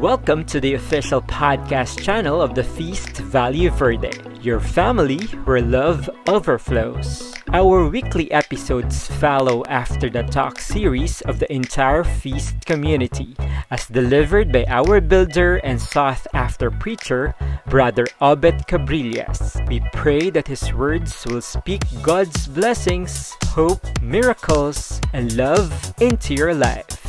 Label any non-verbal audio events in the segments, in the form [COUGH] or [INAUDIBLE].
Welcome to the official podcast channel of the Feast Value Verde, your family where love overflows. Our weekly episodes follow after the talk series of the entire Feast community, as delivered by our builder and sought after preacher, Brother Obed Cabrillas. We pray that his words will speak God's blessings, hope, miracles, and love into your life.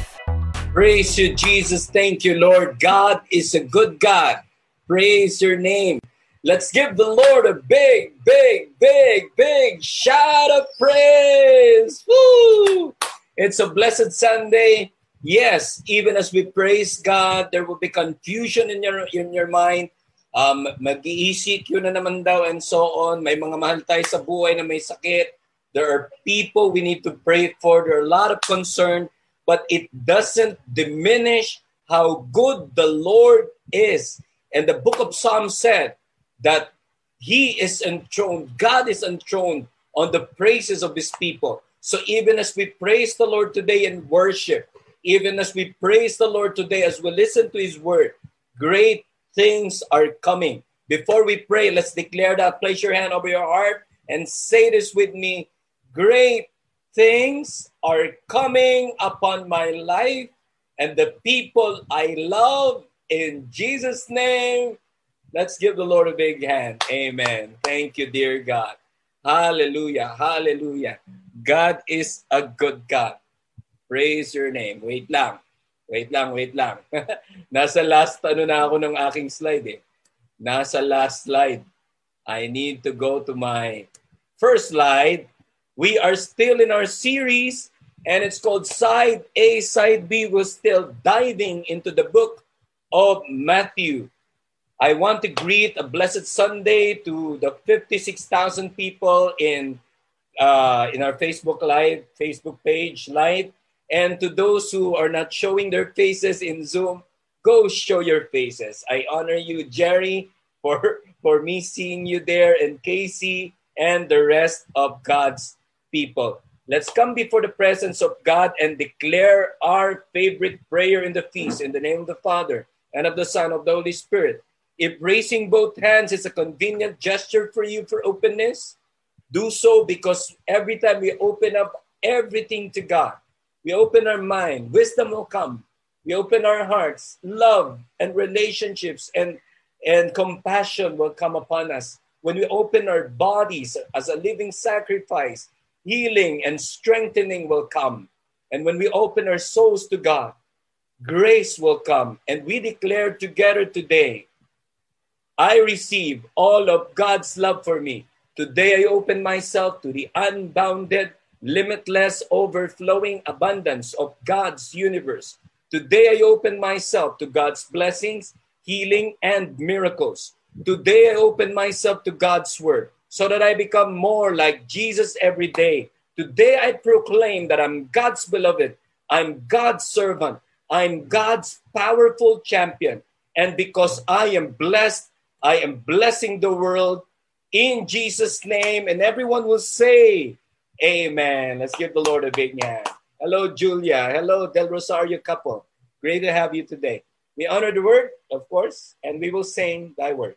Praise you, Jesus. Thank you, Lord. God is a good God. Praise your name. Let's give the Lord a big, big, big, big shout of praise. Woo! It's a blessed Sunday. Yes, even as we praise God, there will be confusion in your in your mind. Um, yun na naman daw and so on. May mga mahal tayo sa buhay na may sakit. There are people we need to pray for. There are a lot of concern but it doesn't diminish how good the Lord is. And the book of Psalms said that he is enthroned, God is enthroned on the praises of his people. So even as we praise the Lord today in worship, even as we praise the Lord today as we listen to his word, great things are coming. Before we pray, let's declare that. Place your hand over your heart and say this with me. Great things are coming upon my life and the people I love in Jesus' name. Let's give the Lord a big hand. Amen. Thank you, dear God. Hallelujah. Hallelujah. God is a good God. Praise your name. Wait lang. Wait lang, wait lang. [LAUGHS] Nasa last ano na ako ng aking slide eh. Nasa last slide. I need to go to my first slide we are still in our series, and it's called Side A, Side B. We're still diving into the book of Matthew. I want to greet a blessed Sunday to the 56,000 people in uh, in our Facebook Live, Facebook page live, and to those who are not showing their faces in Zoom, go show your faces. I honor you, Jerry, for [LAUGHS] for me seeing you there, and Casey, and the rest of God's people. Let's come before the presence of God and declare our favorite prayer in the feast in the name of the Father and of the Son of the Holy Spirit. If raising both hands is a convenient gesture for you for openness, do so because every time we open up everything to God, we open our mind, wisdom will come. We open our hearts, love and relationships and, and compassion will come upon us. When we open our bodies as a living sacrifice, healing and strengthening will come. And when we open our souls to God, grace will come. And we declare together today, I receive all of God's love for me. Today I open myself to the unbounded, limitless, overflowing abundance of God's universe. Today I open myself to God's blessings, healing, and miracles. Today I open myself to God's word so that I become more like Jesus every day. Today I proclaim that I'm God's beloved, I'm God's servant, I'm God's powerful champion. And because I am blessed, I am blessing the world in Jesus' name. And everyone will say, Amen. Let's give the Lord a big hand. Hello, Julia. Hello, Del Rosario couple. Great to have you today. We honor the word, of course, and we will sing thy word.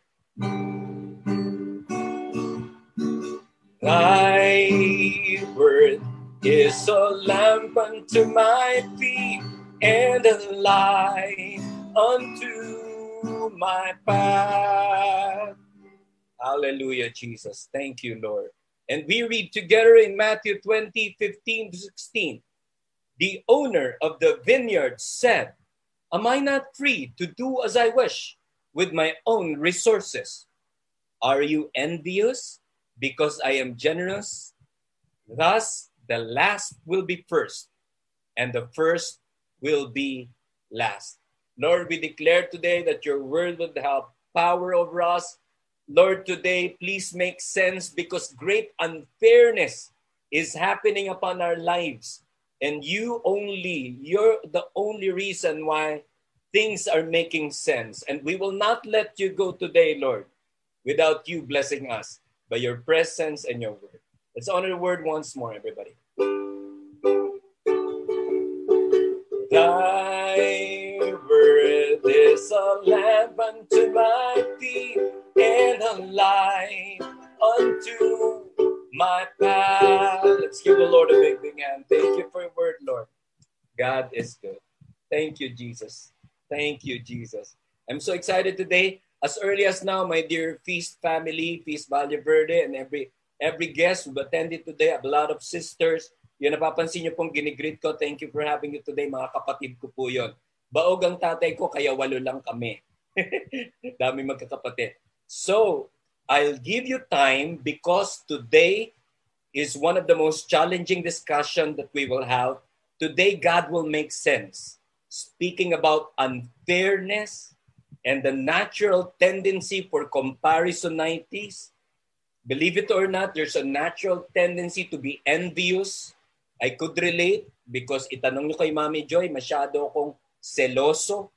Thy word is a lamp unto my feet and a light unto my path. Hallelujah, Jesus. Thank you, Lord. And we read together in Matthew 20, 15 to 16. The owner of the vineyard said, Am I not free to do as I wish with my own resources? Are you envious because I am generous. Thus, the last will be first, and the first will be last. Lord, we declare today that your word will have power over us. Lord, today, please make sense because great unfairness is happening upon our lives. And you only, you're the only reason why things are making sense. And we will not let you go today, Lord, without you blessing us by your presence and your word. Let's honor the word once more, everybody. Thy word is a lamp unto my feet and a light unto my path. Let's give the Lord a big, big hand. Thank you for your word, Lord. God is good. Thank you, Jesus. Thank you, Jesus. I'm so excited today. As early as now, my dear Feast family, Feast Valle Verde, and every every guest who attended today, a lot of sisters. Yun, napapansin niyo pong ginigreet ko. Thank you for having you today, mga kapatid ko po yun. Baog ang tatay ko, kaya walo lang kami. [LAUGHS] Dami magkakapatid. So, I'll give you time because today is one of the most challenging discussion that we will have. Today, God will make sense. Speaking about unfairness and the natural tendency for comparisonitis believe it or not, there's a natural tendency to be envious. I could relate because itanong nyo kay Mami Joy, masyado akong seloso.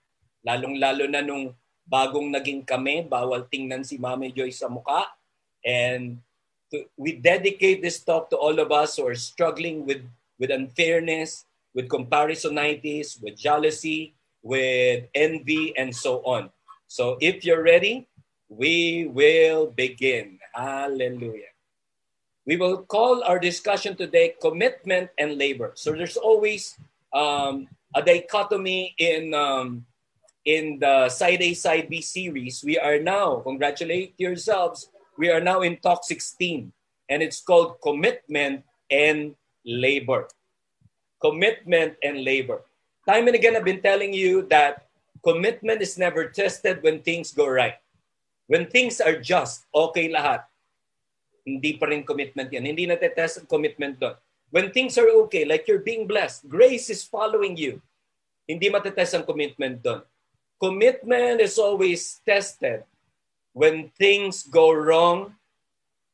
Lalong-lalo na nung bagong naging kami, bawal tingnan si Mami Joy sa muka. And to, we dedicate this talk to all of us who are struggling with, with unfairness, with comparisonitis, with jealousy, with envy, and so on. So if you're ready, we will begin. Hallelujah. We will call our discussion today commitment and labor. So there's always um, a dichotomy in um, in the side A side B series. We are now congratulate yourselves. We are now in talk 16 and it's called commitment and labor. Commitment and labor. Time and again I've been telling you that commitment is never tested when things go right. When things are just, okay lahat. Hindi pa rin commitment yan. Hindi natetest ang commitment doon. When things are okay, like you're being blessed, grace is following you. Hindi matetest ang commitment doon. Commitment is always tested when things go wrong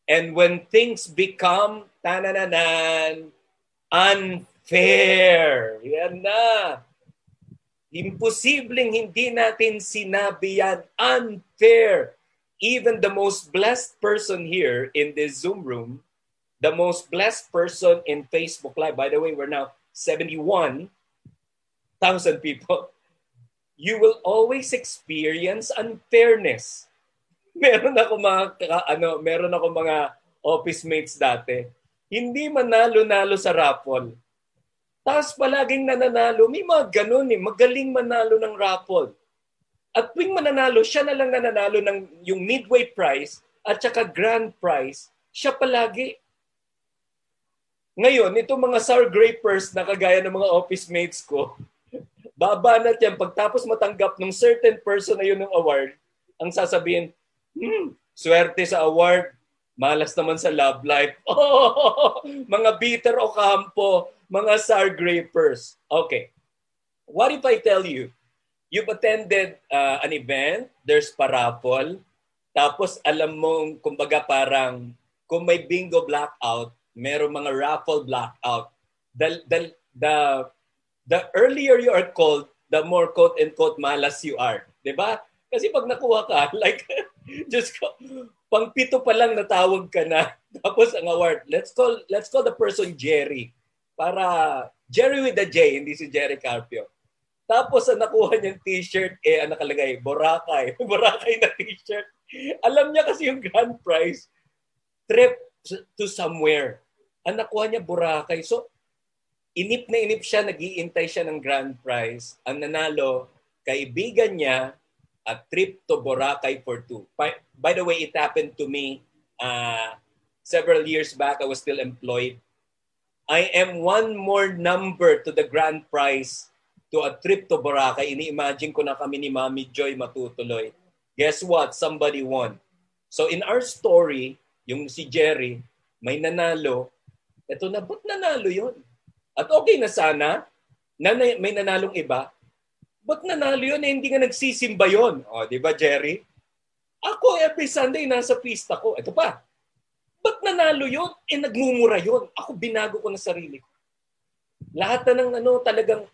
and when things become tanananan unfair. Yan na. Imposibleng hindi natin sinabi yan unfair even the most blessed person here in this Zoom room, the most blessed person in Facebook Live, by the way, we're now 71,000 people, you will always experience unfairness. [LAUGHS] Meron ako mga ano, meron ako mga office mates dati. Hindi manalo-nalo sa raffle. Tapos palaging nananalo. May mga ganun eh. Magaling manalo ng raffle. At tuwing mananalo, siya na lang nananalo ng yung midway prize at saka grand prize, siya palagi. Ngayon, itong mga sour grapers na kagaya ng mga office mates ko, [LAUGHS] babanat yan pagtapos matanggap ng certain person na yun ng award, ang sasabihin, hmm, swerte sa award, malas naman sa love life. Oh, [LAUGHS] mga bitter o kampo, mga sour grapers. Okay. What if I tell you, you've attended uh, an event, there's paraffle, tapos alam mo, kumbaga parang, kung may bingo blackout, meron mga raffle blackout. The, the, the, the earlier you are called, the more quote-unquote malas you are. ba? Diba? Kasi pag nakuha ka, [LAUGHS] like, just ko, pang pito pa lang natawag ka na. [LAUGHS] Tapos ang award, let's call, let's call the person Jerry. Para, Jerry with the J, hindi si Jerry Carpio. Tapos ang nakuha niyang t-shirt, eh, ang nakalagay, Boracay. [LAUGHS] Boracay na t-shirt. Alam niya kasi yung grand prize, trip to somewhere. Ang nakuha niya, Boracay. So, inip na inip siya, nag-iintay siya ng grand prize. Ang nanalo, kaibigan niya, a trip to Boracay for two. By, by the way, it happened to me uh, several years back. I was still employed. I am one more number to the grand prize to a trip to Boracay, ini-imagine ko na kami ni Mami Joy matutuloy. Guess what? Somebody won. So in our story, yung si Jerry, may nanalo. Ito na, ba't nanalo yon? At okay na sana, na may nanalong iba. Ba't nanalo yun? Eh, hindi nga nagsisimba yun. O, di ba, Jerry? Ako, every Sunday, nasa pista ko. Ito pa. Ba't nanalo yun? Eh, nagmumura yun. Ako, binago ko na sarili ko. Lahat na ng ano, talagang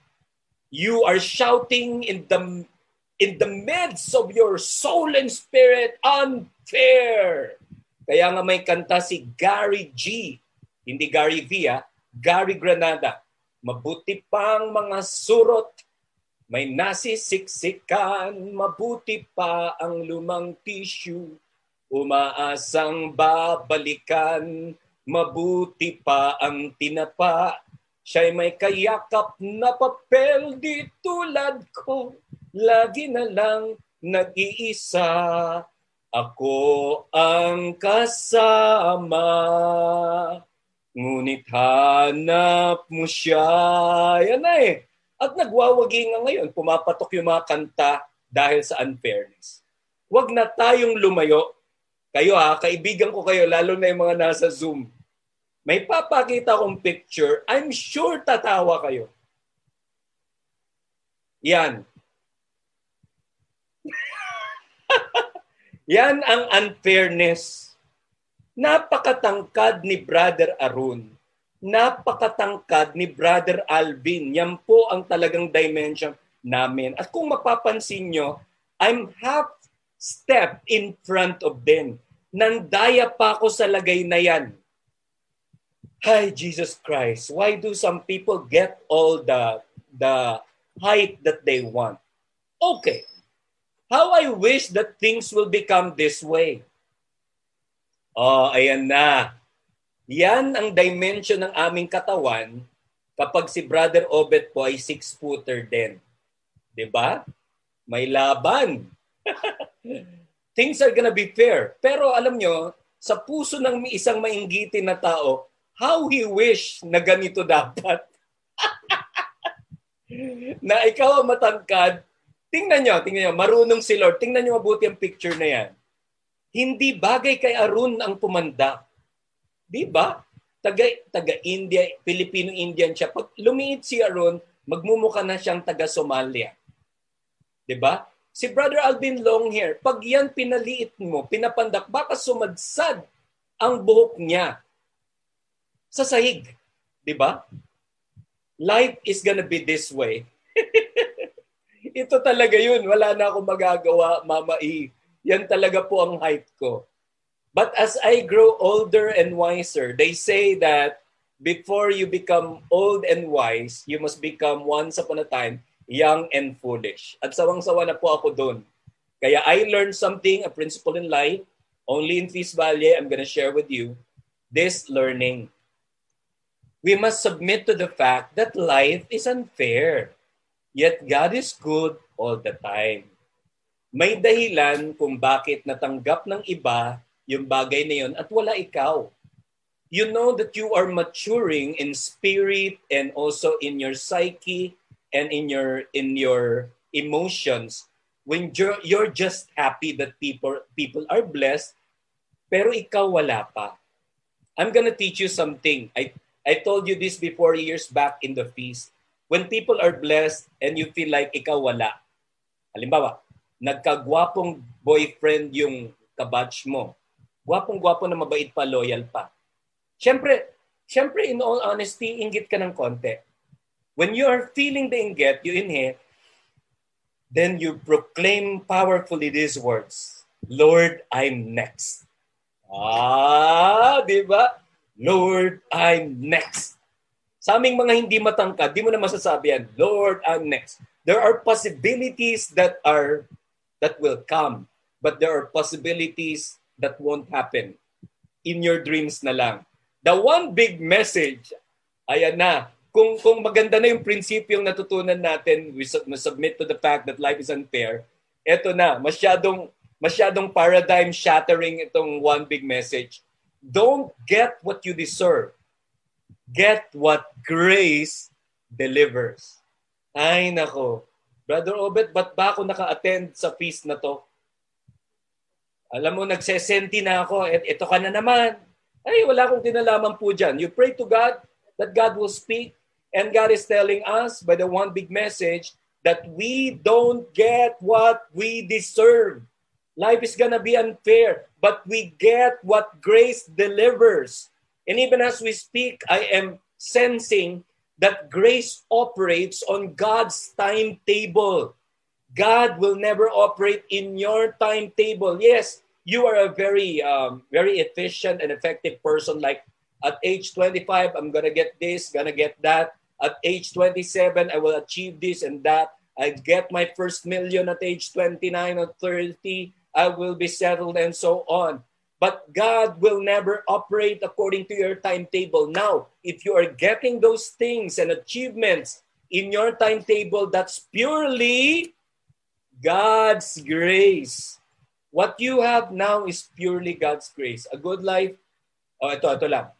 You are shouting in the in the midst of your soul and spirit unfair. Kaya nga may kanta si Gary G. Hindi Gary V, ah. Gary Granada. Mabuti pang mga surot May nasisiksikan, mabuti pa ang lumang tissue. Umaasang babalikan, mabuti pa ang tinapa. Siya'y may kayakap na papel di tulad ko. Lagi na lang nag-iisa. Ako ang kasama. Ngunit hanap mo siya. Yan na eh at nagwawagi nga ngayon, pumapatok yung mga kanta dahil sa unfairness. Huwag na tayong lumayo. Kayo ha, kaibigan ko kayo, lalo na yung mga nasa Zoom. May papakita akong picture, I'm sure tatawa kayo. Yan. [LAUGHS] Yan ang unfairness. Napakatangkad ni Brother Arun napakatangkad ni Brother Alvin. Yan po ang talagang dimension namin. At kung mapapansin nyo, I'm half step in front of them. Nandaya pa ako sa lagay na yan. Hi, Jesus Christ. Why do some people get all the, the height that they want? Okay. How I wish that things will become this way. Oh, ayan na yan ang dimension ng aming katawan kapag si Brother Obet po ay six-footer din. ba? Diba? May laban. [LAUGHS] Things are gonna be fair. Pero alam nyo, sa puso ng isang mainggitin na tao, how he wish na ganito dapat. [LAUGHS] na ikaw ang matangkad, tingnan nyo, tingnan nyo, marunong si Lord. Tingnan nyo mabuti ang picture na yan. Hindi bagay kay Arun ang pumandak. Di ba? Taga, taga India, Filipino-Indian siya. Pag lumiit si Aaron, magmumukha na siyang taga Somalia. Di ba? Si Brother Alvin Longhair, pag yan pinaliit mo, pinapandak, baka sumadsad ang buhok niya sa sahig. Di ba? Life is gonna be this way. [LAUGHS] Ito talaga yun. Wala na akong magagawa, Mama E. Yan talaga po ang height ko. But as I grow older and wiser, they say that before you become old and wise, you must become once upon a time young and foolish. At sawang-sawa na po ako doon. Kaya I learned something, a principle in life. Only in Feast Valley, I'm going to share with you this learning. We must submit to the fact that life is unfair. Yet God is good all the time. May dahilan kung bakit natanggap ng iba yung bagay na yun at wala ikaw. You know that you are maturing in spirit and also in your psyche and in your in your emotions when you're, you're just happy that people people are blessed pero ikaw wala pa. I'm gonna teach you something. I I told you this before years back in the feast. When people are blessed and you feel like ikaw wala. Halimbawa, nagkagwapong boyfriend yung kabatch mo gwapong-gwapo na mabait pa, loyal pa. Siyempre, siyempre in all honesty, inggit ka ng konti. When you are feeling the inggit, you inhale, then you proclaim powerfully these words, Lord, I'm next. Ah, di ba? Lord, I'm next. Sa aming mga hindi matangkad, di mo na masasabi yan, Lord, I'm next. There are possibilities that are that will come, but there are possibilities that won't happen. In your dreams na lang. The one big message, ayan na, kung, kung maganda na yung prinsipyong natutunan natin, we submit to the fact that life is unfair, eto na, masyadong, masyadong paradigm shattering itong one big message. Don't get what you deserve. Get what grace delivers. Ay nako. Brother Obet, ba't ba ako naka-attend sa feast na to? Alam mo, nagsesenti na ako, et ito ka na naman. Ay, wala akong kinalaman po dyan. You pray to God that God will speak and God is telling us by the one big message that we don't get what we deserve. Life is gonna be unfair, but we get what grace delivers. And even as we speak, I am sensing that grace operates on God's timetable. God will never operate in your timetable. Yes, you are a very, um, very efficient and effective person. Like at age 25, I'm gonna get this, gonna get that. At age 27, I will achieve this and that. I get my first million at age 29 or 30, I will be settled and so on. But God will never operate according to your timetable. Now, if you are getting those things and achievements in your timetable, that's purely God's grace. What you have now is purely God's grace. A good life, oh, ito, ito lang.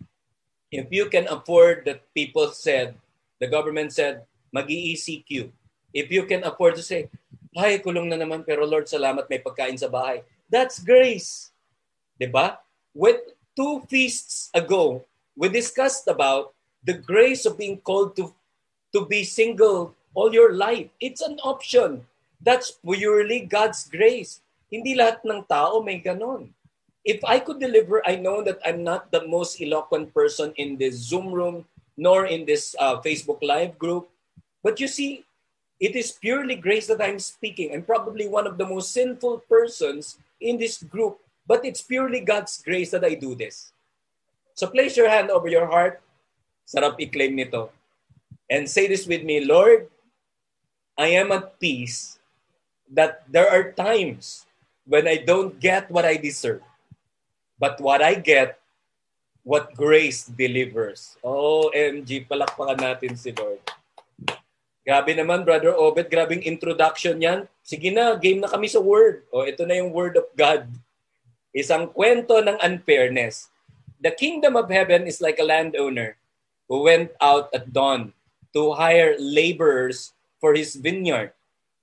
If you can afford that people said, the government said, mag-ECQ. If you can afford to say, ay, kulong na naman, pero Lord, salamat, may pagkain sa bahay. That's grace. ba? With two feasts ago, we discussed about the grace of being called to to be single all your life. It's an option. That's purely God's grace. Hindi lahat ng tao may ganon. If I could deliver, I know that I'm not the most eloquent person in this Zoom room, nor in this uh, Facebook Live group. But you see, it is purely grace that I'm speaking. I'm probably one of the most sinful persons in this group But it's purely God's grace that I do this. So place your hand over your heart. Sarap i-claim nito. And say this with me, Lord, I am at peace that there are times when I don't get what I deserve. But what I get, what grace delivers. OMG, palakpakan natin si Lord. Grabe naman, Brother Obed. Grabing introduction yan. Sige na, game na kami sa Word. O, ito na yung Word of God. Isang kwento ng unfairness. The kingdom of heaven is like a landowner who went out at dawn to hire laborers for his vineyard.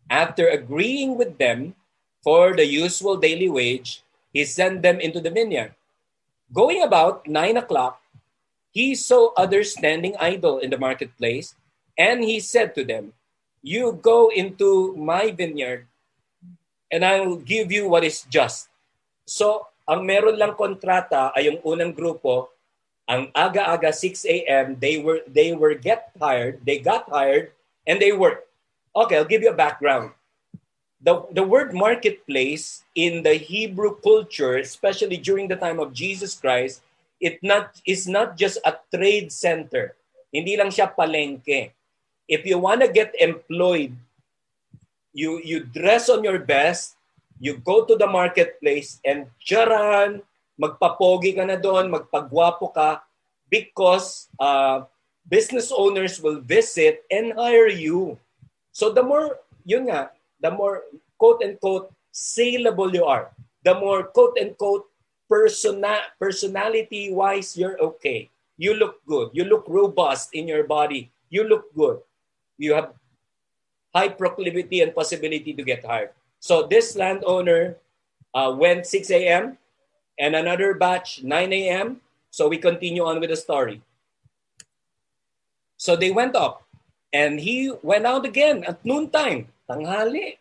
After agreeing with them for the usual daily wage, he sent them into the vineyard. Going about nine o'clock, he saw others standing idle in the marketplace, and he said to them, You go into my vineyard, and I will give you what is just. So, ang meron lang kontrata ay yung unang grupo, ang aga-aga 6 a.m. they were they were get hired, they got hired and they work. Okay, I'll give you a background. The the word marketplace in the Hebrew culture, especially during the time of Jesus Christ, it not is not just a trade center. Hindi lang siya palengke. If you want to get employed, you you dress on your best, you go to the marketplace and charan, magpapogi ka na doon, magpagwapo ka because uh, business owners will visit and hire you. So the more, yun nga, the more quote-unquote saleable you are, the more quote-unquote persona, personality-wise you're okay. You look good. You look robust in your body. You look good. You have high proclivity and possibility to get hired. So this landowner uh, went 6 a.m. and another batch 9 a.m. So we continue on with the story. So they went up and he went out again at noontime, tanghali.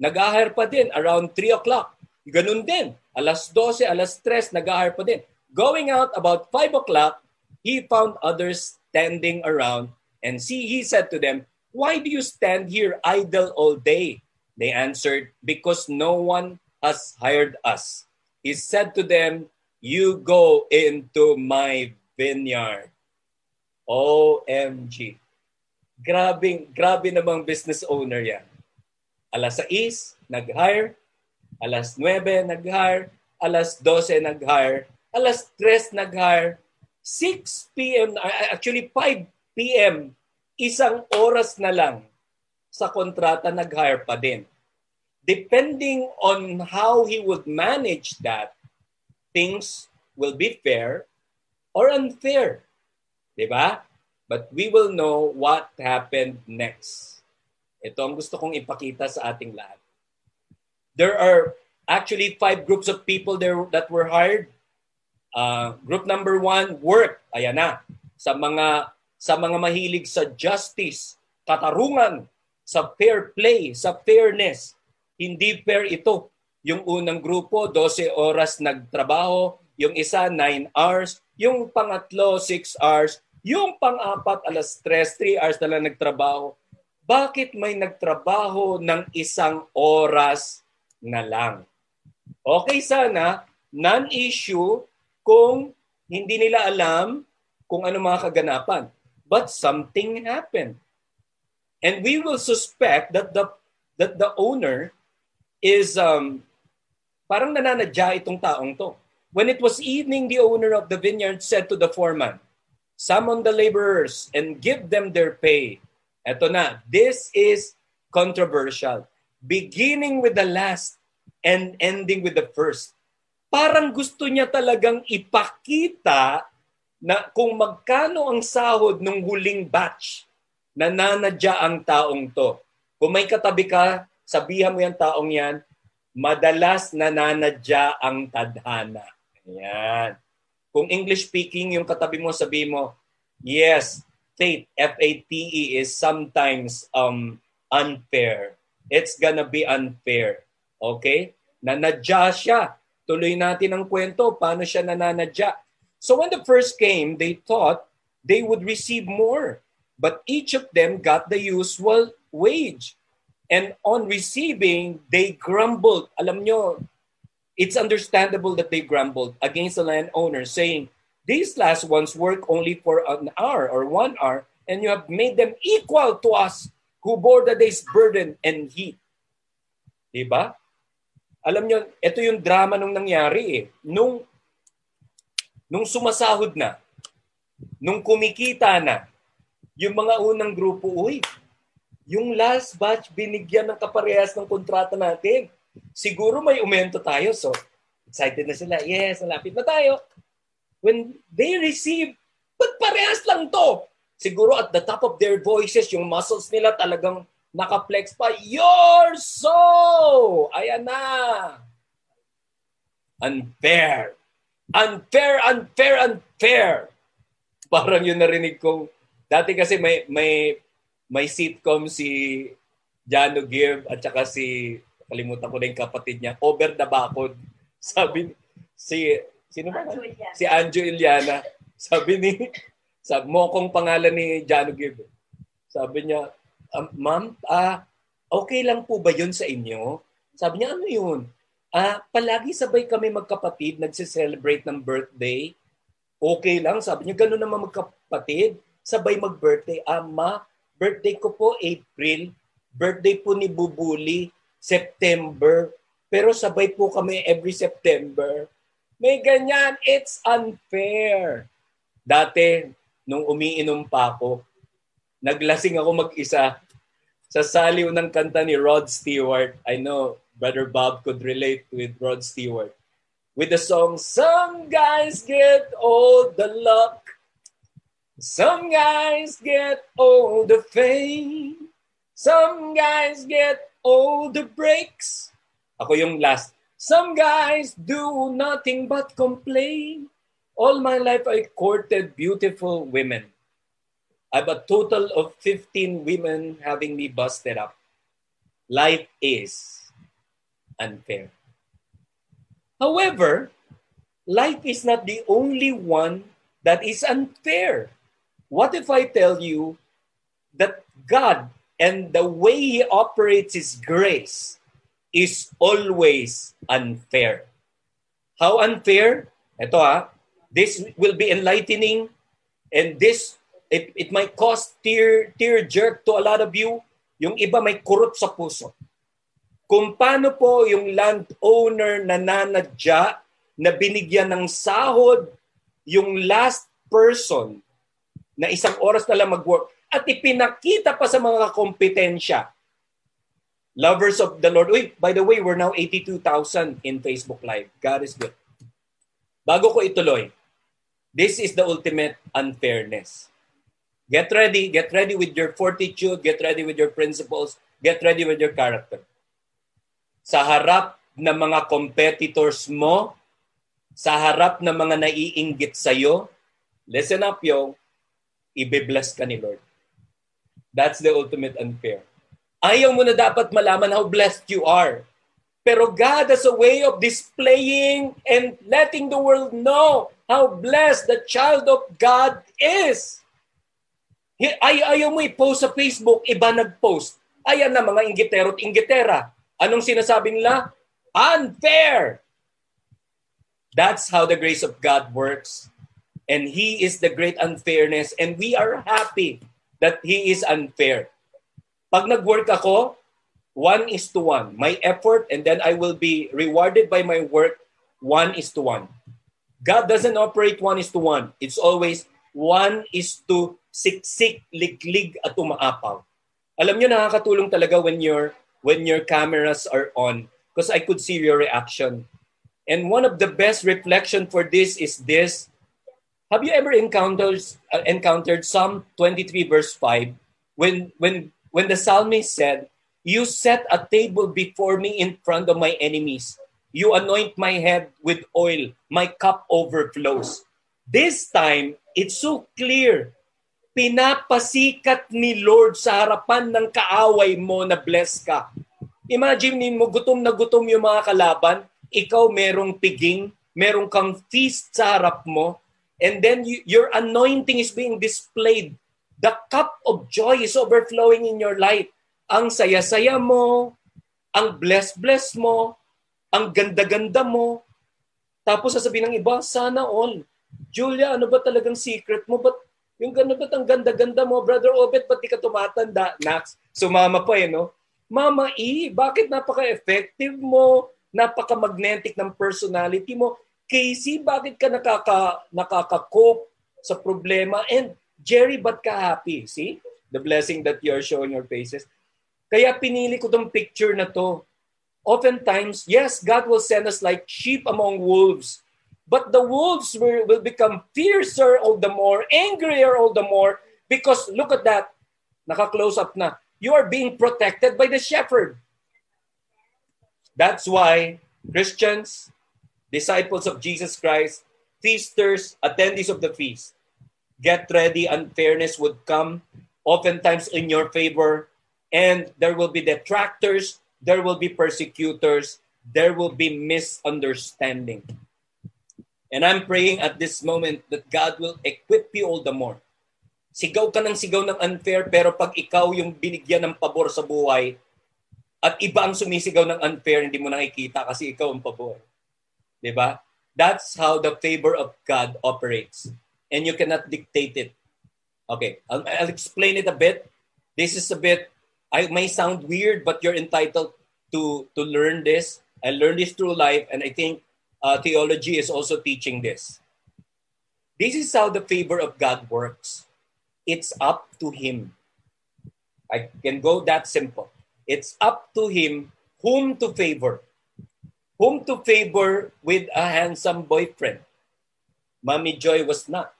Nag-hire pa din around 3 o'clock. Ganun din. Alas 12, alas 3, nag-hire pa din. Going out about 5 o'clock, he found others standing around and see, he said to them, Why do you stand here idle all day? They answered, Because no one has hired us. He said to them, You go into my vineyard. OMG. Grabe, grabe namang business owner yan. Alas 6, nag-hire. Alas 9, nag-hire. Alas 12, nag-hire. Alas 3, nag-hire. 6 p.m., actually 5 p.m., isang oras na lang sa kontrata nag-hire pa din. Depending on how he would manage that, things will be fair or unfair. Diba? But we will know what happened next. Ito ang gusto kong ipakita sa ating lahat. There are actually five groups of people there that were hired. Uh, group number one, work. Ayan na. Sa mga sa mga mahilig sa justice, katarungan, sa fair play, sa fairness. Hindi fair ito. Yung unang grupo, 12 oras nagtrabaho, yung isa 9 hours, yung pangatlo 6 hours, yung pang-apat alas 3, 3 hours na lang nagtrabaho. Bakit may nagtrabaho ng isang oras na lang? Okay sana, non-issue kung hindi nila alam kung ano mga kaganapan. But something happened. And we will suspect that the that the owner is um, parang nananadya itong taong to. When it was evening, the owner of the vineyard said to the foreman, Summon the laborers and give them their pay. Eto na, this is controversial. Beginning with the last and ending with the first. Parang gusto niya talagang ipakita na kung magkano ang sahod ng huling batch na nanadya ang taong to. Kung may katabi ka, sabihan mo yung taong yan, madalas nananadya ang tadhana. Ayan. Kung English speaking, yung katabi mo, sabi mo, yes, fate, F-A-T-E, is sometimes um, unfair. It's gonna be unfair. Okay? Nanadya siya. Tuloy natin ang kwento. Paano siya nananadya? So when the first came, they thought they would receive more. But each of them got the usual wage. And on receiving, they grumbled. Alam nyo, it's understandable that they grumbled against the landowner, saying, These last ones work only for an hour or one hour, and you have made them equal to us who bore the day's burden and heat. Diba? Alam nyo, ito yung drama nung nangyari eh. Nung, nung sumasahod na, nung kumikita na, yung mga unang grupo, uy, yung last batch binigyan ng kaparehas ng kontrata natin. Siguro may umento tayo. So, excited na sila. Yes, malapit na tayo. When they receive, but parehas lang to. Siguro at the top of their voices, yung muscles nila talagang nakaplex pa. You're so! Ayan na! Unfair. Unfair, unfair, unfair. Parang yun narinig kong, dati kasi may, may may sitcom si Jano Give at saka si kalimutan ko na yung kapatid niya, Over the Bakod. [LAUGHS] Sabi si sino ba? Anjo si Anjo Iliana. Sabi ni sabi mo kong pangalan ni Jano Give. Sabi niya, um, "Ma'am, ah okay lang po ba 'yun sa inyo?" Sabi niya, "Ano 'yun?" Ah, palagi sabay kami magkapatid nagse-celebrate ng birthday. Okay lang, sabi niya, ganun naman magkapatid. Sabay mag-birthday. Ama, Birthday ko po April. Birthday po ni Bubuli September. Pero sabay po kami every September. May ganyan. It's unfair. Dati, nung umiinom pa ako, naglasing ako mag-isa sa saliw ng kanta ni Rod Stewart. I know Brother Bob could relate with Rod Stewart. With the song, Some Guys Get All the Luck Some guys get all the fame. Some guys get all the breaks. Ako yung last. Some guys do nothing but complain. All my life I courted beautiful women. I have a total of 15 women having me busted up. Life is unfair. However, life is not the only one that is unfair. What if I tell you that God and the way He operates His grace is always unfair? How unfair? Ito ah, this will be enlightening and this, it, it might cause tear, tear jerk to a lot of you. Yung iba may kurot sa puso. Kung paano po yung landowner na nanadya na binigyan ng sahod yung last person na isang oras na lang mag-work at ipinakita pa sa mga kompetensya. Lovers of the Lord. Uy, by the way, we're now 82,000 in Facebook Live. God is good. Bago ko ituloy, this is the ultimate unfairness. Get ready. Get ready with your fortitude. Get ready with your principles. Get ready with your character. Sa harap ng mga competitors mo, sa harap ng mga naiinggit sa'yo, listen up, yo, ibe-bless ka ni Lord. That's the ultimate unfair. Ayaw mo na dapat malaman how blessed you are. Pero God has a way of displaying and letting the world know how blessed the child of God is. Ay, ayaw mo i-post sa Facebook, iba nag-post. Ayan na mga inggitero at inggitera. Anong sinasabi nila? Unfair! That's how the grace of God works. And He is the great unfairness. And we are happy that He is unfair. Pag nag-work ako, one is to one. My effort and then I will be rewarded by my work, one is to one. God doesn't operate one is to one. It's always one is to siksik, liglig at umaapaw. Alam nyo, nakakatulong talaga when your when your cameras are on because I could see your reaction. And one of the best reflection for this is this. Have you ever encountered uh, encountered Psalm 23 verse 5 when when when the psalmist said, "You set a table before me in front of my enemies. You anoint my head with oil. My cup overflows. This time, it's so clear. Pinapasikat ni Lord sa harapan ng kaaway mo na bless ka. Imagine mo, gutom na gutom yung mga kalaban, ikaw merong piging, merong kang feast sa harap mo, and then you, your anointing is being displayed. The cup of joy is overflowing in your life. Ang saya-saya mo, ang bless-bless mo, ang ganda-ganda mo. Tapos sasabihin ng iba, sana all. Julia, ano ba talagang secret mo? Ba't yung ganda ba't ang ganda-ganda mo? Brother Obet, ba't di ka tumatanda? Nax, sumama pa eh, no? Mama E, bakit napaka-effective mo? Napaka-magnetic ng personality mo? Casey, bakit ka nakaka, nakaka-cope sa problema? And Jerry, ba't ka happy? See? The blessing that you're showing your faces. Kaya pinili ko tong picture na to oftentimes, yes, God will send us like sheep among wolves. But the wolves will, will become fiercer all the more, angrier all the more, because look at that. Naka-close up na. You are being protected by the shepherd. That's why Christians, disciples of Jesus Christ, feasters, attendees of the feast, get ready, unfairness would come, oftentimes in your favor, and there will be detractors there will be persecutors, there will be misunderstanding. And I'm praying at this moment that God will equip you all the more. Sigaw ka ng sigaw ng unfair, pero pag ikaw yung binigyan ng pabor sa buhay, at iba ang sumisigaw ng unfair, hindi mo nakikita kasi ikaw ang pabor. Di? That's how the favor of God operates. And you cannot dictate it. Okay, I'll, I'll explain it a bit. This is a bit I may sound weird, but you're entitled to to learn this. I learned this through life, and I think uh, theology is also teaching this. This is how the favor of God works. It's up to Him. I can go that simple. It's up to Him whom to favor. Whom to favor with a handsome boyfriend. Mommy Joy was not.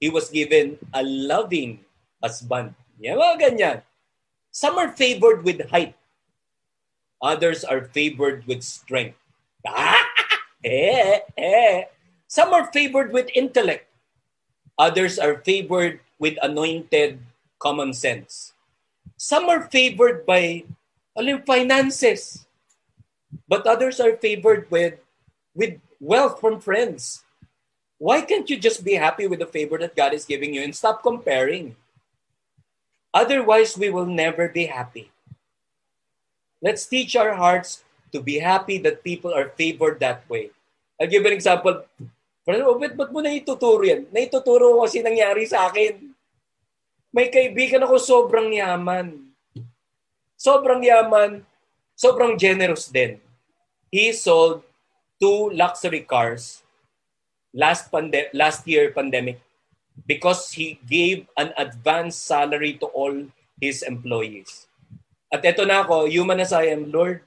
He was given a loving husband. Yan mga ganyan. Some are favored with height. Others are favored with strength. [LAUGHS] eh, eh. Some are favored with intellect. Others are favored with anointed common sense. Some are favored by alim, finances. But others are favored with, with wealth from friends. Why can't you just be happy with the favor that God is giving you and stop comparing? Otherwise, we will never be happy. Let's teach our hearts to be happy that people are favored that way. I'll give an example. Brother Obet, ba't mo naituturo yan? Naituturo ko kasi nangyari sa akin. May kaibigan ako sobrang yaman. Sobrang yaman, sobrang generous din. He sold two luxury cars last pande- last year pandemic because he gave an advance salary to all his employees. At eto na ako, human as I am, Lord,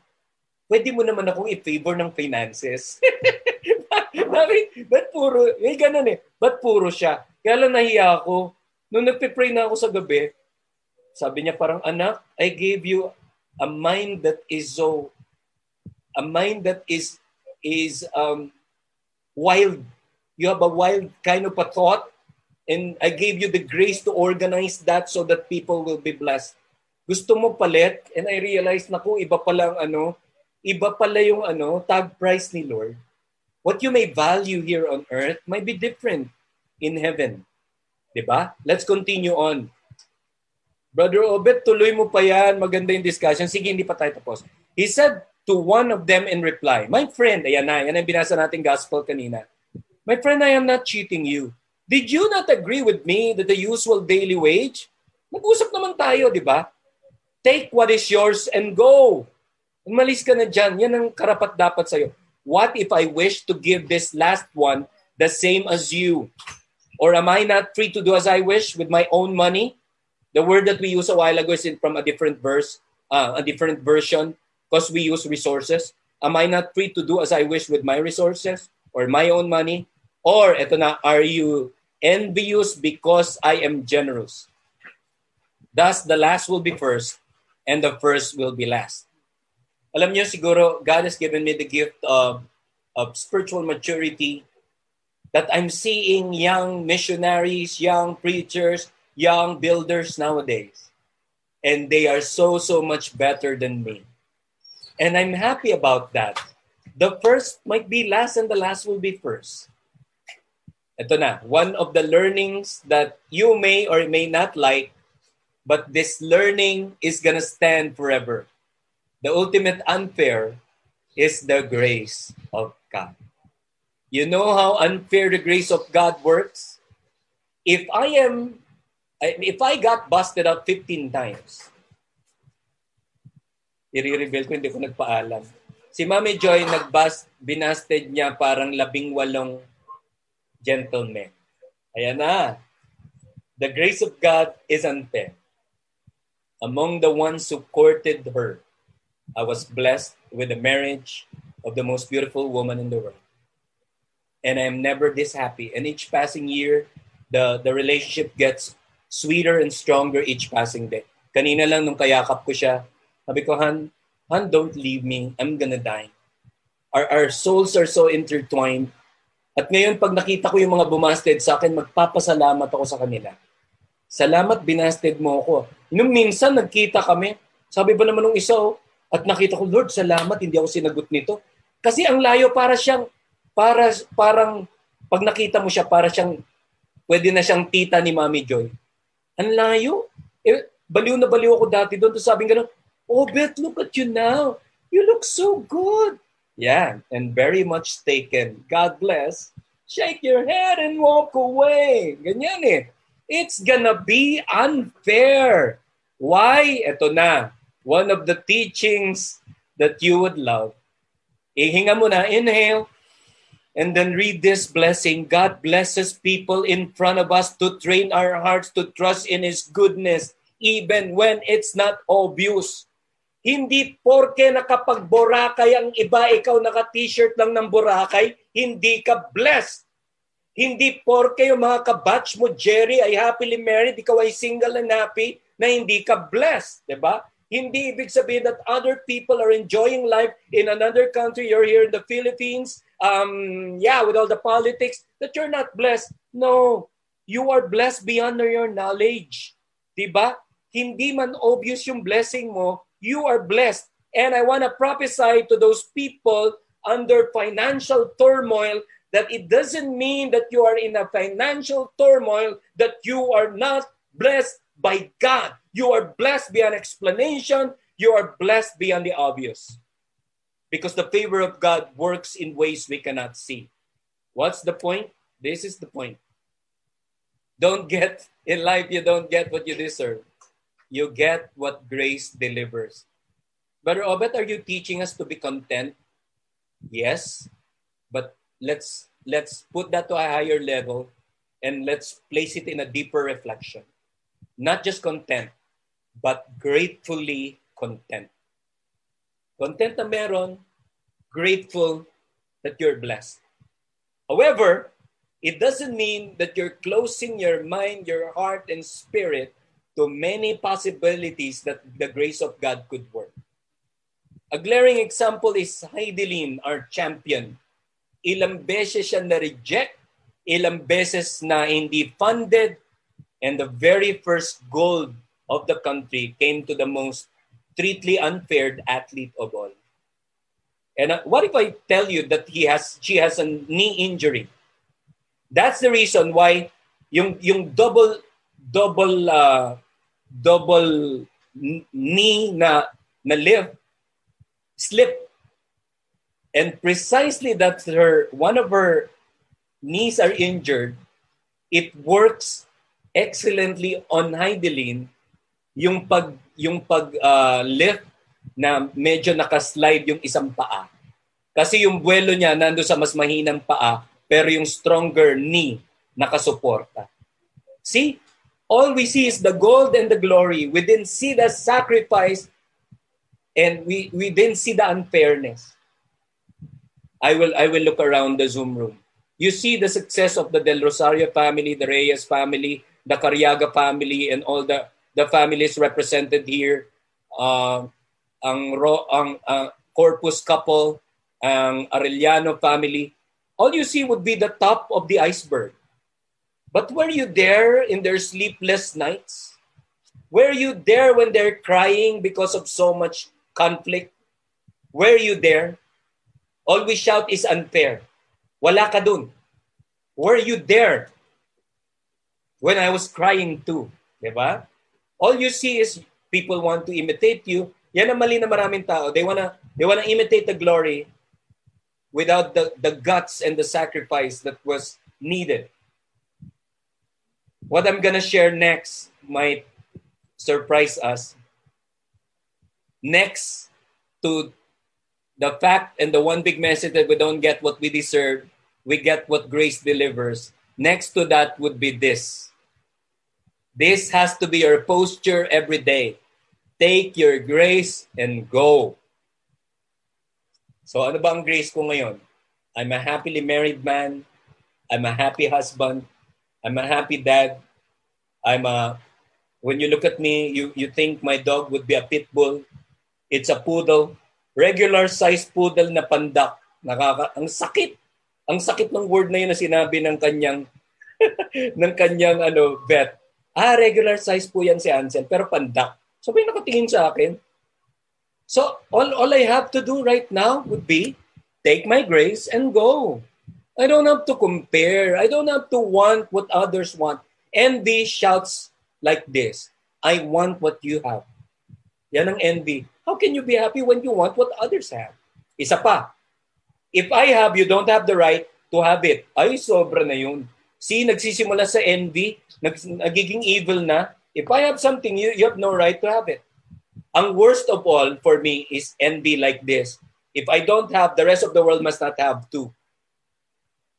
pwede mo naman akong i-favor ng finances. [LAUGHS] Bakit? Ba't puro? May ganun eh. Ba't puro siya? Kaya lang nahiya ako. Nung nagpe-pray na ako sa gabi, sabi niya parang, anak, I gave you a mind that is so, a mind that is, is um, wild. You have a wild kind of a thought And I gave you the grace to organize that so that people will be blessed. Gusto mo palit? And I realized, naku, iba pala ang ano, iba pala yung ano, tag price ni Lord. What you may value here on earth might be different in heaven. Diba? Let's continue on. Brother Obet, tuloy mo pa yan. Maganda yung discussion. Sige, hindi pa tayo tapos. He said to one of them in reply, My friend, ayan na, yan ang binasa nating gospel kanina. My friend, I am not cheating you. Did you not agree with me that the usual daily wage? Nag-usap naman tayo, di ba? Take what is yours and go. Umalis ka na dyan. Yan ang karapat dapat sa'yo. What if I wish to give this last one the same as you? Or am I not free to do as I wish with my own money? The word that we use a while ago is from a different verse, uh, a different version, because we use resources. Am I not free to do as I wish with my resources or my own money? Or, eto na, are you envious because I am generous? Thus, the last will be first, and the first will be last. Alam niyo, siguro, God has given me the gift of, of spiritual maturity that I'm seeing young missionaries, young preachers, young builders nowadays. And they are so, so much better than me. And I'm happy about that. The first might be last and the last will be first. Ito na, one of the learnings that you may or may not like, but this learning is gonna stand forever. The ultimate unfair is the grace of God. You know how unfair the grace of God works? If I am, if I got busted out 15 times, i-reveal ko, hindi ko nagpaalam. Si Mami Joy, nagbas, binasted niya parang labing walong gentlemen. Ayan na. The grace of God is unfair. Among the ones who courted her, I was blessed with the marriage of the most beautiful woman in the world. And I am never this happy. And each passing year, the, the relationship gets sweeter and stronger each passing day. Kanina lang nung kayakap ko siya, sabi ko, Han, Han, don't leave me. I'm gonna die. Our, our souls are so intertwined. At ngayon, pag nakita ko yung mga bumasted sa akin, magpapasalamat ako sa kanila. Salamat, binasted mo ako. Nung minsan, nagkita kami. Sabi ba naman ng isa, oh, at nakita ko, Lord, salamat, hindi ako sinagot nito. Kasi ang layo para siyang, para, parang, pag nakita mo siya, para siyang, pwede na siyang tita ni Mami Joy. Ang layo. Eh, baliw na baliw ako dati doon. Tapos sabi gano'n, Oh, Beth, look at you now. You look so good. Yeah, and very much taken. God bless. Shake your head and walk away. Ganyan eh. It's gonna be unfair. Why? Ito na. One of the teachings that you would love. Ihinga mo na. Inhale. And then read this blessing. God blesses people in front of us to train our hearts to trust in His goodness, even when it's not obvious. Hindi porke nakapag-Boracay ang iba, ikaw naka-t-shirt lang ng Boracay, hindi ka blessed. Hindi porke yung mga kabatch mo, Jerry, ay happily married, ikaw ay single and happy, na hindi ka blessed. ba? Diba? Hindi ibig sabihin that other people are enjoying life in another country, you're here in the Philippines, um, yeah, with all the politics, that you're not blessed. No, you are blessed beyond your knowledge. Diba? Hindi man obvious yung blessing mo, you are blessed. And I want to prophesy to those people under financial turmoil that it doesn't mean that you are in a financial turmoil that you are not blessed by God. You are blessed beyond explanation. You are blessed beyond the obvious. Because the favor of God works in ways we cannot see. What's the point? This is the point. Don't get in life, you don't get what you deserve. You get what grace delivers. Brother Obet, are you teaching us to be content? Yes, but let's let's put that to a higher level and let's place it in a deeper reflection. Not just content, but gratefully content. Content na meron, grateful that you're blessed. However, it doesn't mean that you're closing your mind, your heart, and spirit to many possibilities that the grace of God could work. A glaring example is Heidelin, our champion. Ilang beses siya na-reject, ilang beses na hindi funded, and the very first gold of the country came to the most treatly unfair athlete of all. And uh, what if I tell you that he has she has a knee injury? That's the reason why yung yung double double uh, double knee na na lift slip and precisely that her one of her knees are injured it works excellently on Heidelin yung pag yung pag uh, lift na medyo nakaslide yung isang paa. Kasi yung buwelo niya nando sa mas mahinang paa, pero yung stronger knee nakasuporta. See? All we see is the gold and the glory. We didn't see the sacrifice and we, we didn't see the unfairness. I will I will look around the Zoom room. You see the success of the Del Rosario family, the Reyes family, the Cariaga family, and all the the families represented here. Uh, ang ro, ang uh, Corpus couple, ang Arellano family. All you see would be the top of the iceberg. But were you there in their sleepless nights? Were you there when they're crying because of so much conflict? Were you there? All we shout is unfair. Wala ka dun. Were you there when I was crying too? Diba? All you see is people want to imitate you. Yan ang mali na maraming tao. They wanna, they wanna imitate the glory without the, the guts and the sacrifice that was needed. What I'm gonna share next might surprise us. Next to the fact and the one big message that we don't get what we deserve, we get what grace delivers. Next to that would be this. This has to be your posture every day. Take your grace and go. So ano ba ang grace ko ngayon? I'm a happily married man. I'm a happy husband. I'm a happy dad. I'm a when you look at me, you, you think my dog would be a pit bull. It's a poodle regular size poodle na pandak. Nakaka ang sakit. Ang sakit ng word na yun na sinabi ng kanyang [LAUGHS] ng kanyang ano vet. Ah, regular size po yan si Ansel, pero pandak. So may nakatingin sa akin. So all all I have to do right now would be take my grace and go. I don't have to compare. I don't have to want what others want. Envy shouts like this. I want what you have. Yan ang envy. How can you be happy when you want what others have? Isa pa, if I have, you don't have the right to have it. Ay, sobra na yun. See, nagsisimula sa envy, nag, nagiging evil na. If I have something, you, you have no right to have it. Ang worst of all for me is envy like this. If I don't have, the rest of the world must not have too.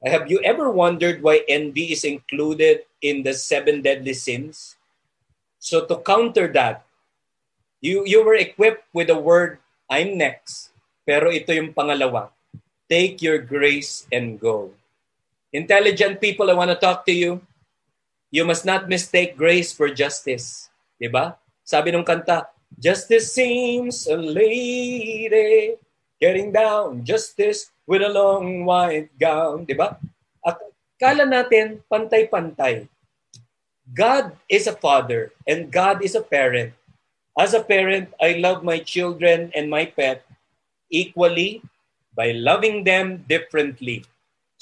Have you ever wondered why envy is included in the seven deadly sins? So to counter that, You, you were equipped with the word, I'm next. Pero ito yung pangalawa. Take your grace and go. Intelligent people, I want to talk to you. You must not mistake grace for justice. Diba? Sabi ng kanta, Justice seems a lady getting down. Justice with a long white gown. Diba? At kala natin, pantay-pantay. God is a father and God is a parent. As a parent, I love my children and my pet equally by loving them differently.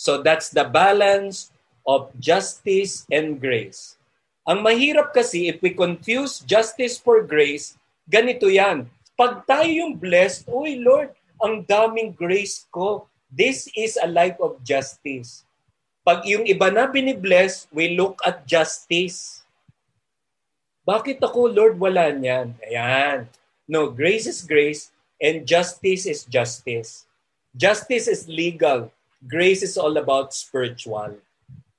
So that's the balance of justice and grace. Ang mahirap kasi if we confuse justice for grace, ganito yan. Pag tayo yung blessed, Uy Lord, ang daming grace ko. This is a life of justice. Pag yung iba na binibless, we look at justice. Bakit ako, Lord, wala niyan? Ayan. No, grace is grace and justice is justice. Justice is legal. Grace is all about spiritual.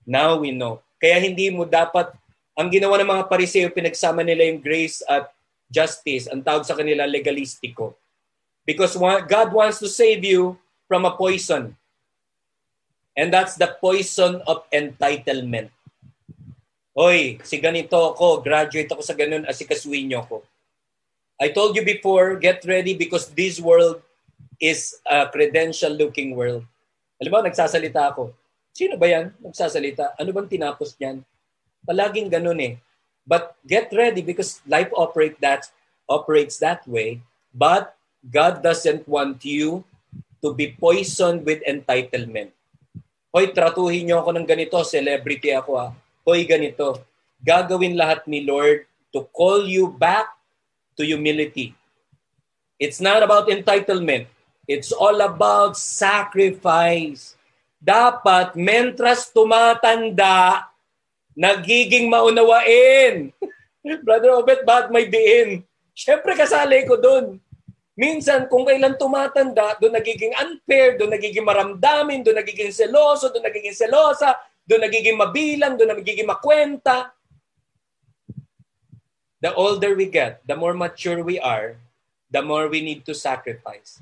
Now we know. Kaya hindi mo dapat, ang ginawa ng mga pariseo, pinagsama nila yung grace at justice. Ang tawag sa kanila legalistiko. Because God wants to save you from a poison. And that's the poison of entitlement. Hoy, si ganito ako, graduate ako sa ganun, asikasuin niyo ako. I told you before, get ready because this world is a credential-looking world. Alam mo, nagsasalita ako. Sino ba yan? Nagsasalita. Ano bang tinapos niyan? Palaging ganun eh. But get ready because life operate that, operates that way. But God doesn't want you to be poisoned with entitlement. Hoy, tratuhin niyo ako ng ganito, celebrity ako ah Hoy ganito, gagawin lahat ni Lord to call you back to humility. It's not about entitlement. It's all about sacrifice. Dapat, mentras tumatanda, nagiging maunawain. [LAUGHS] Brother Obet, bakit may diin? Siyempre kasali ko doon. Minsan, kung kailan tumatanda, doon nagiging unfair, doon nagiging maramdamin, doon nagiging seloso, doon nagiging selosa, doon nagiging mabilang, doon nagiging makwenta. The older we get, the more mature we are, the more we need to sacrifice.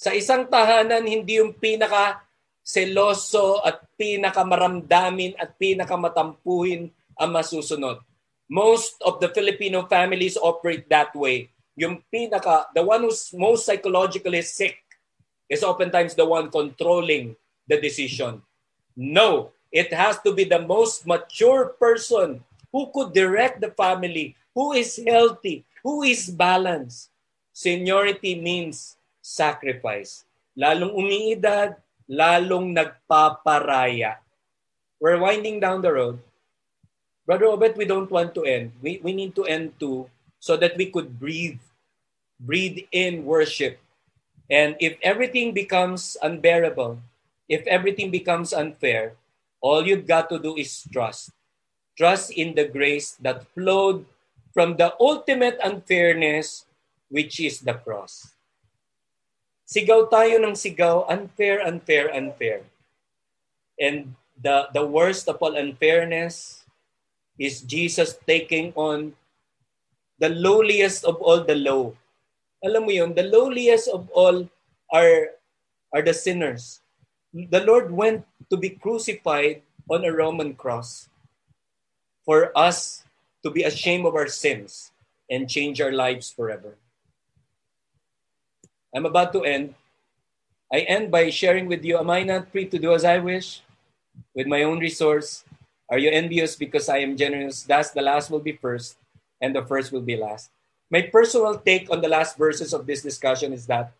Sa isang tahanan, hindi yung pinaka seloso at pinaka maramdamin at pinaka matampuhin ang masusunod. Most of the Filipino families operate that way yung pinaka, the one who's most psychologically sick is oftentimes the one controlling the decision. No, it has to be the most mature person who could direct the family, who is healthy, who is balanced. Seniority means sacrifice. Lalong umiidad, lalong nagpaparaya. We're winding down the road. Brother Obet, we don't want to end. We, we need to end too so that we could breathe breathe in worship. And if everything becomes unbearable, if everything becomes unfair, all you've got to do is trust. Trust in the grace that flowed from the ultimate unfairness, which is the cross. Sigaw tayo ng sigaw, unfair, unfair, unfair. And the, the worst of all unfairness is Jesus taking on the lowliest of all the low alam mo yun, the lowliest of all are, are the sinners. The Lord went to be crucified on a Roman cross for us to be ashamed of our sins and change our lives forever. I'm about to end. I end by sharing with you Am I not free to do as I wish with my own resource? Are you envious because I am generous? Thus, the last will be first, and the first will be last my personal take on the last verses of this discussion is that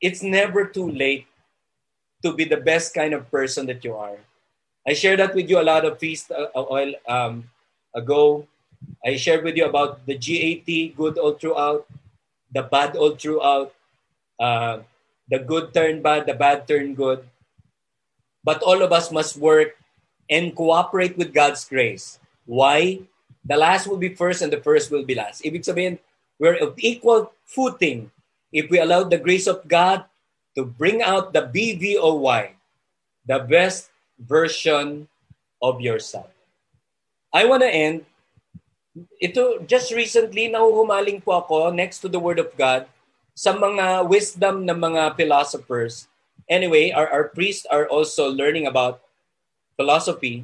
it's never too late to be the best kind of person that you are. I shared that with you a lot of feast uh, uh, oil um, ago. I shared with you about the GAT, good all throughout, the bad all throughout, uh, the good turn bad, the bad turn good. But all of us must work and cooperate with God's grace. Why? the last will be first and the first will be last. Ibig sabihin, we're of equal footing if we allow the grace of God to bring out the BVOY, the best version of yourself. I want to end. Ito, just recently, nahuhumaling po ako next to the Word of God sa mga wisdom ng mga philosophers. Anyway, our, our priests are also learning about philosophy.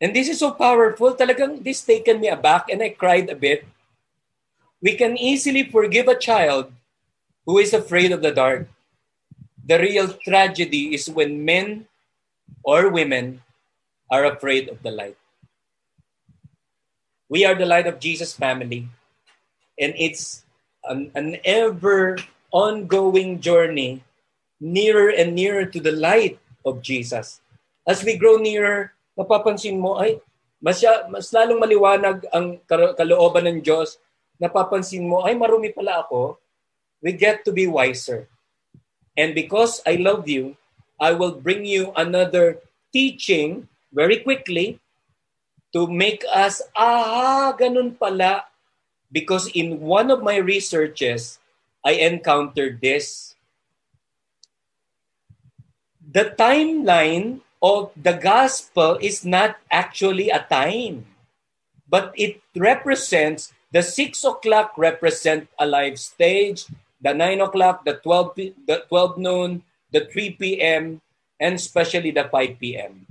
And this is so powerful. Talagang this taken me aback and I cried a bit. We can easily forgive a child who is afraid of the dark. The real tragedy is when men or women are afraid of the light. We are the light of Jesus' family, and it's an, an ever ongoing journey nearer and nearer to the light of Jesus. As we grow nearer napapansin mo, ay, mas, mas lalong maliwanag ang kalooban ng Diyos. Napapansin mo, ay, marumi pala ako. We get to be wiser. And because I love you, I will bring you another teaching very quickly to make us, ah, ganun pala. Because in one of my researches, I encountered this. The timeline of the gospel is not actually a time, but it represents the six o'clock represent a live stage, the nine o'clock, the 12, the 12 noon, the 3 p.m., and especially the 5 p.m.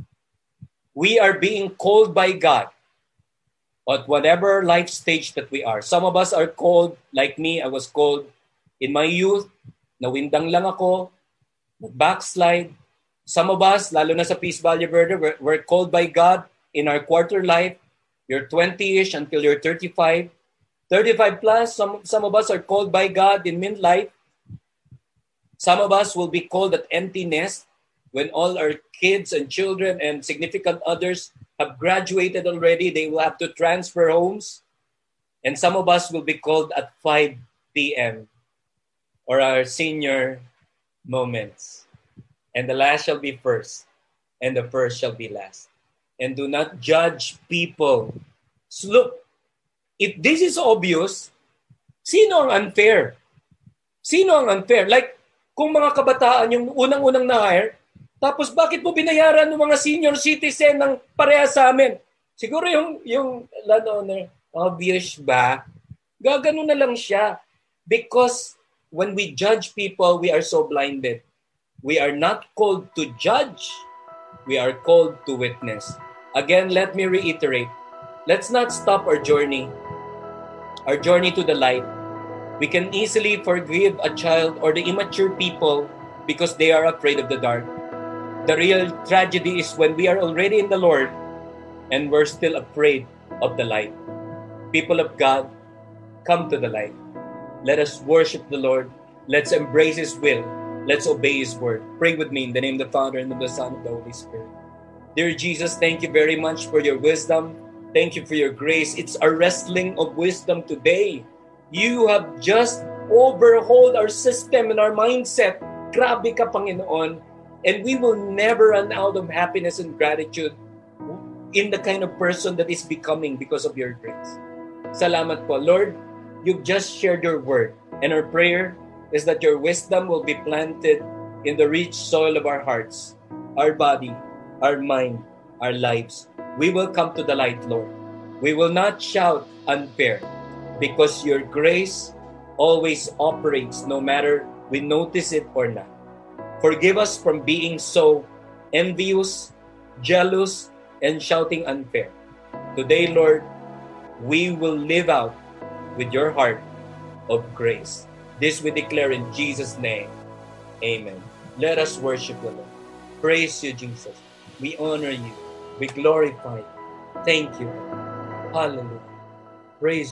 We are being called by God at whatever life stage that we are. Some of us are called, like me, I was called in my youth, nawindang lang ako, backslide, Some of us, lalo na sa Peace Valley Verde, we're, we're called by God in our quarter life. You're 20-ish until you're 35. 35 plus, some, some of us are called by God in midlife. Some of us will be called at emptiness when all our kids and children and significant others have graduated already. They will have to transfer homes. And some of us will be called at 5 p.m. or our senior moments. and the last shall be first, and the first shall be last. And do not judge people. So look, if this is obvious, sino ang unfair? Sino ang unfair? Like, kung mga kabataan yung unang-unang na-hire, tapos bakit mo binayaran ng mga senior citizen ng pareha sa amin? Siguro yung, yung landowner, obvious ba? Gagano na lang siya. Because when we judge people, we are so blinded. We are not called to judge. We are called to witness. Again, let me reiterate. Let's not stop our journey. Our journey to the light. We can easily forgive a child or the immature people because they are afraid of the dark. The real tragedy is when we are already in the Lord and we're still afraid of the light. People of God, come to the light. Let us worship the Lord. Let's embrace His will. Let's obey His word. Pray with me in the name of the Father and of the Son and of the Holy Spirit. Dear Jesus, thank you very much for your wisdom. Thank you for your grace. It's a wrestling of wisdom today. You have just overhauled our system and our mindset. Grabe ka, Panginoon. And we will never run out of happiness and gratitude in the kind of person that is becoming because of your grace. Salamat po. Lord, you've just shared your word. And our prayer is that your wisdom will be planted in the rich soil of our hearts, our body, our mind, our lives. We will come to the light, Lord. We will not shout unfair because your grace always operates no matter we notice it or not. Forgive us from being so envious, jealous, and shouting unfair. Today, Lord, we will live out with your heart of grace. This we declare in Jesus' name. Amen. Let us worship the Lord. Praise you, Jesus. We honor you. We glorify you. Thank you. Hallelujah. Praise